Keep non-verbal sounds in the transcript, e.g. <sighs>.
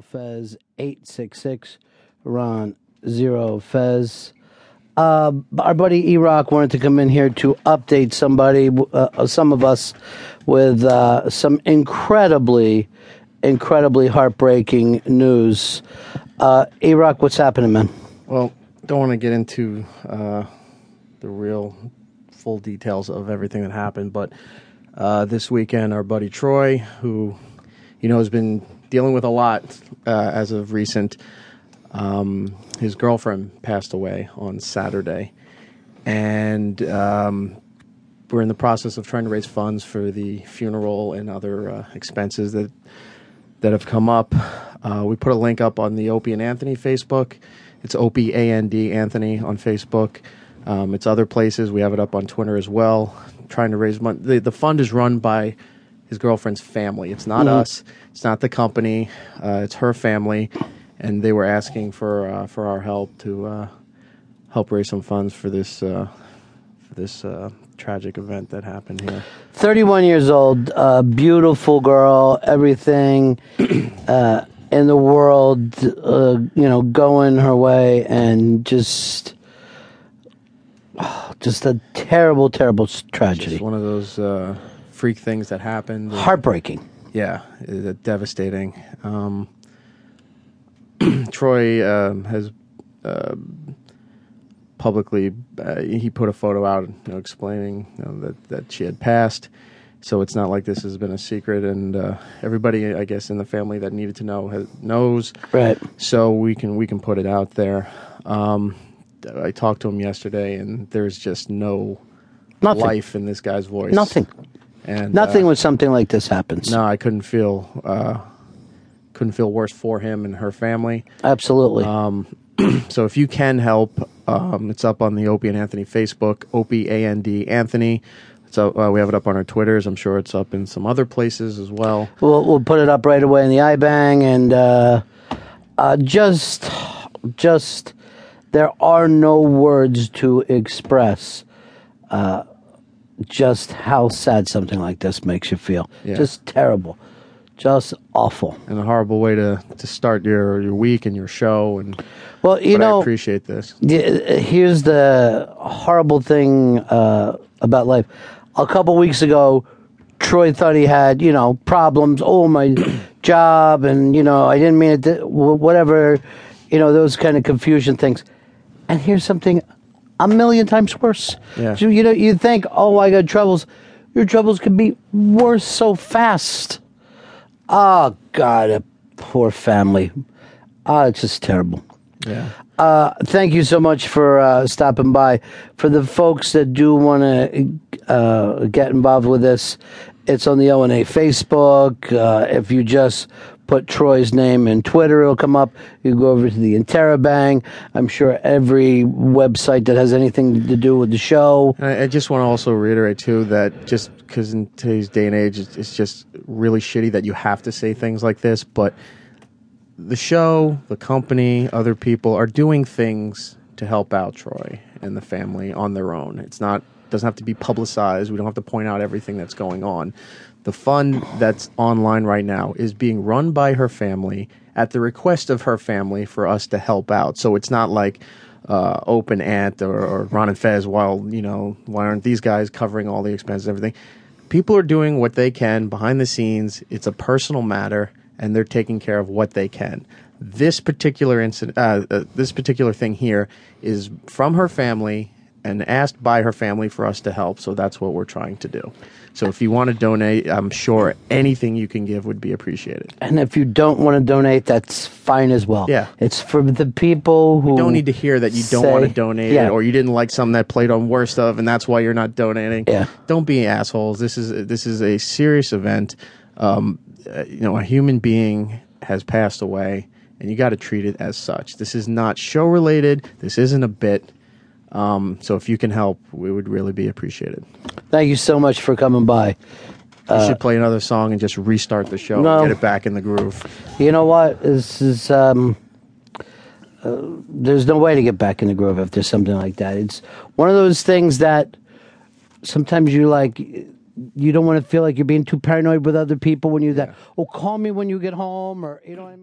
Fez eight six six Ron Zero Fez. Uh, our buddy E Rock wanted to come in here to update somebody, uh, some of us, with uh, some incredibly, incredibly heartbreaking news. Uh, what's happening, man? Well, don't want to get into uh, the real full details of everything that happened, but uh, this weekend, our buddy Troy, who you know has been dealing with a lot uh, as of recent, um, his girlfriend passed away on Saturday, and um, we're in the process of trying to raise funds for the funeral and other uh, expenses that that have come up. Uh, we put a link up on the Opie and Anthony Facebook. It's Opie A N D Anthony on Facebook. Um, it's other places. We have it up on Twitter as well. Trying to raise money. The, the fund is run by his girlfriend's family. It's not us. It's not the company. Uh, it's her family, and they were asking for uh, for our help to uh, help raise some funds for this uh, for this uh, tragic event that happened here. 31 years old, uh, beautiful girl, everything <clears throat> uh, in the world, uh, you know, going her way, and just, oh, <sighs> just a terrible, terrible tragedy. It's one of those uh, freak things that happened. Heartbreaking. Yeah, devastating. Um, <clears throat> Troy um, has uh, publicly uh, he put a photo out, you know, explaining you know, that that she had passed. So it's not like this has been a secret, and uh, everybody, I guess, in the family that needed to know has, knows. Right. So we can we can put it out there. Um, I talked to him yesterday, and there's just no Nothing. life in this guy's voice. Nothing. And Nothing uh, when something like this happens. no, I couldn't feel uh, couldn't feel worse for him and her family. Absolutely. <clears throat> So if you can help, um, it's up on the Opie and Anthony Facebook, Opie A N D Anthony. So uh, we have it up on our Twitters. I'm sure it's up in some other places as well. We'll we'll put it up right away in the iBang, and uh, uh, just just there are no words to express uh, just how sad something like this makes you feel. Yeah. Just terrible, just awful. And a horrible way to, to start your, your week and your show. And Well, you but I know, appreciate this. Yeah, here's the horrible thing uh, about life. A couple weeks ago, Troy thought he had, you know, problems. Oh, my <clears throat> job, and you know, I didn't mean it. To, whatever, you know, those kind of confusion things. And here's something a million times worse. Yeah. So, you know, you think, oh, I got troubles. Your troubles could be worse so fast. Oh God, a poor family. Ah, it's just terrible. Yeah. Uh, thank you so much for uh, stopping by. For the folks that do want to uh, get involved with this, it's on the O and A Facebook. Uh, if you just put Troy's name in Twitter, it'll come up. You go over to the Interabang. I'm sure every website that has anything to do with the show. I, I just want to also reiterate too that just because in today's day and age, it's, it's just really shitty that you have to say things like this. But the show, the company, other people are doing things to help out Troy and the family on their own. It's not doesn't have to be publicized. We don't have to point out everything that's going on. The fund that's online right now is being run by her family at the request of her family for us to help out. So it's not like uh, Opie and Ant or, or Ron and Fez. While you know, why aren't these guys covering all the expenses and everything? People are doing what they can behind the scenes. It's a personal matter, and they're taking care of what they can. This particular incident, uh, uh, this particular thing here, is from her family and asked by her family for us to help. So that's what we're trying to do. So if you want to donate, I'm sure anything you can give would be appreciated. And if you don't want to donate, that's fine as well. Yeah. It's for the people who don't need to hear that you don't want to donate Yeah. or you didn't like something that played on worst of and that's why you're not donating. Yeah. Don't be assholes. This is this is a serious event. Um, uh, you know, a human being has passed away and you got to treat it as such. This is not show related. This isn't a bit. Um, so if you can help, we would really be appreciated. Thank you so much for coming by. You should play another song and just restart the show No. and get it back in the groove. You know what? This is um, uh, there's no way to get back in the groove if there's something like that. It's one of those things that sometimes you like. You don't want to feel like you're being too paranoid with other people when you're that. Oh, call me when you get home, or you know what I mean.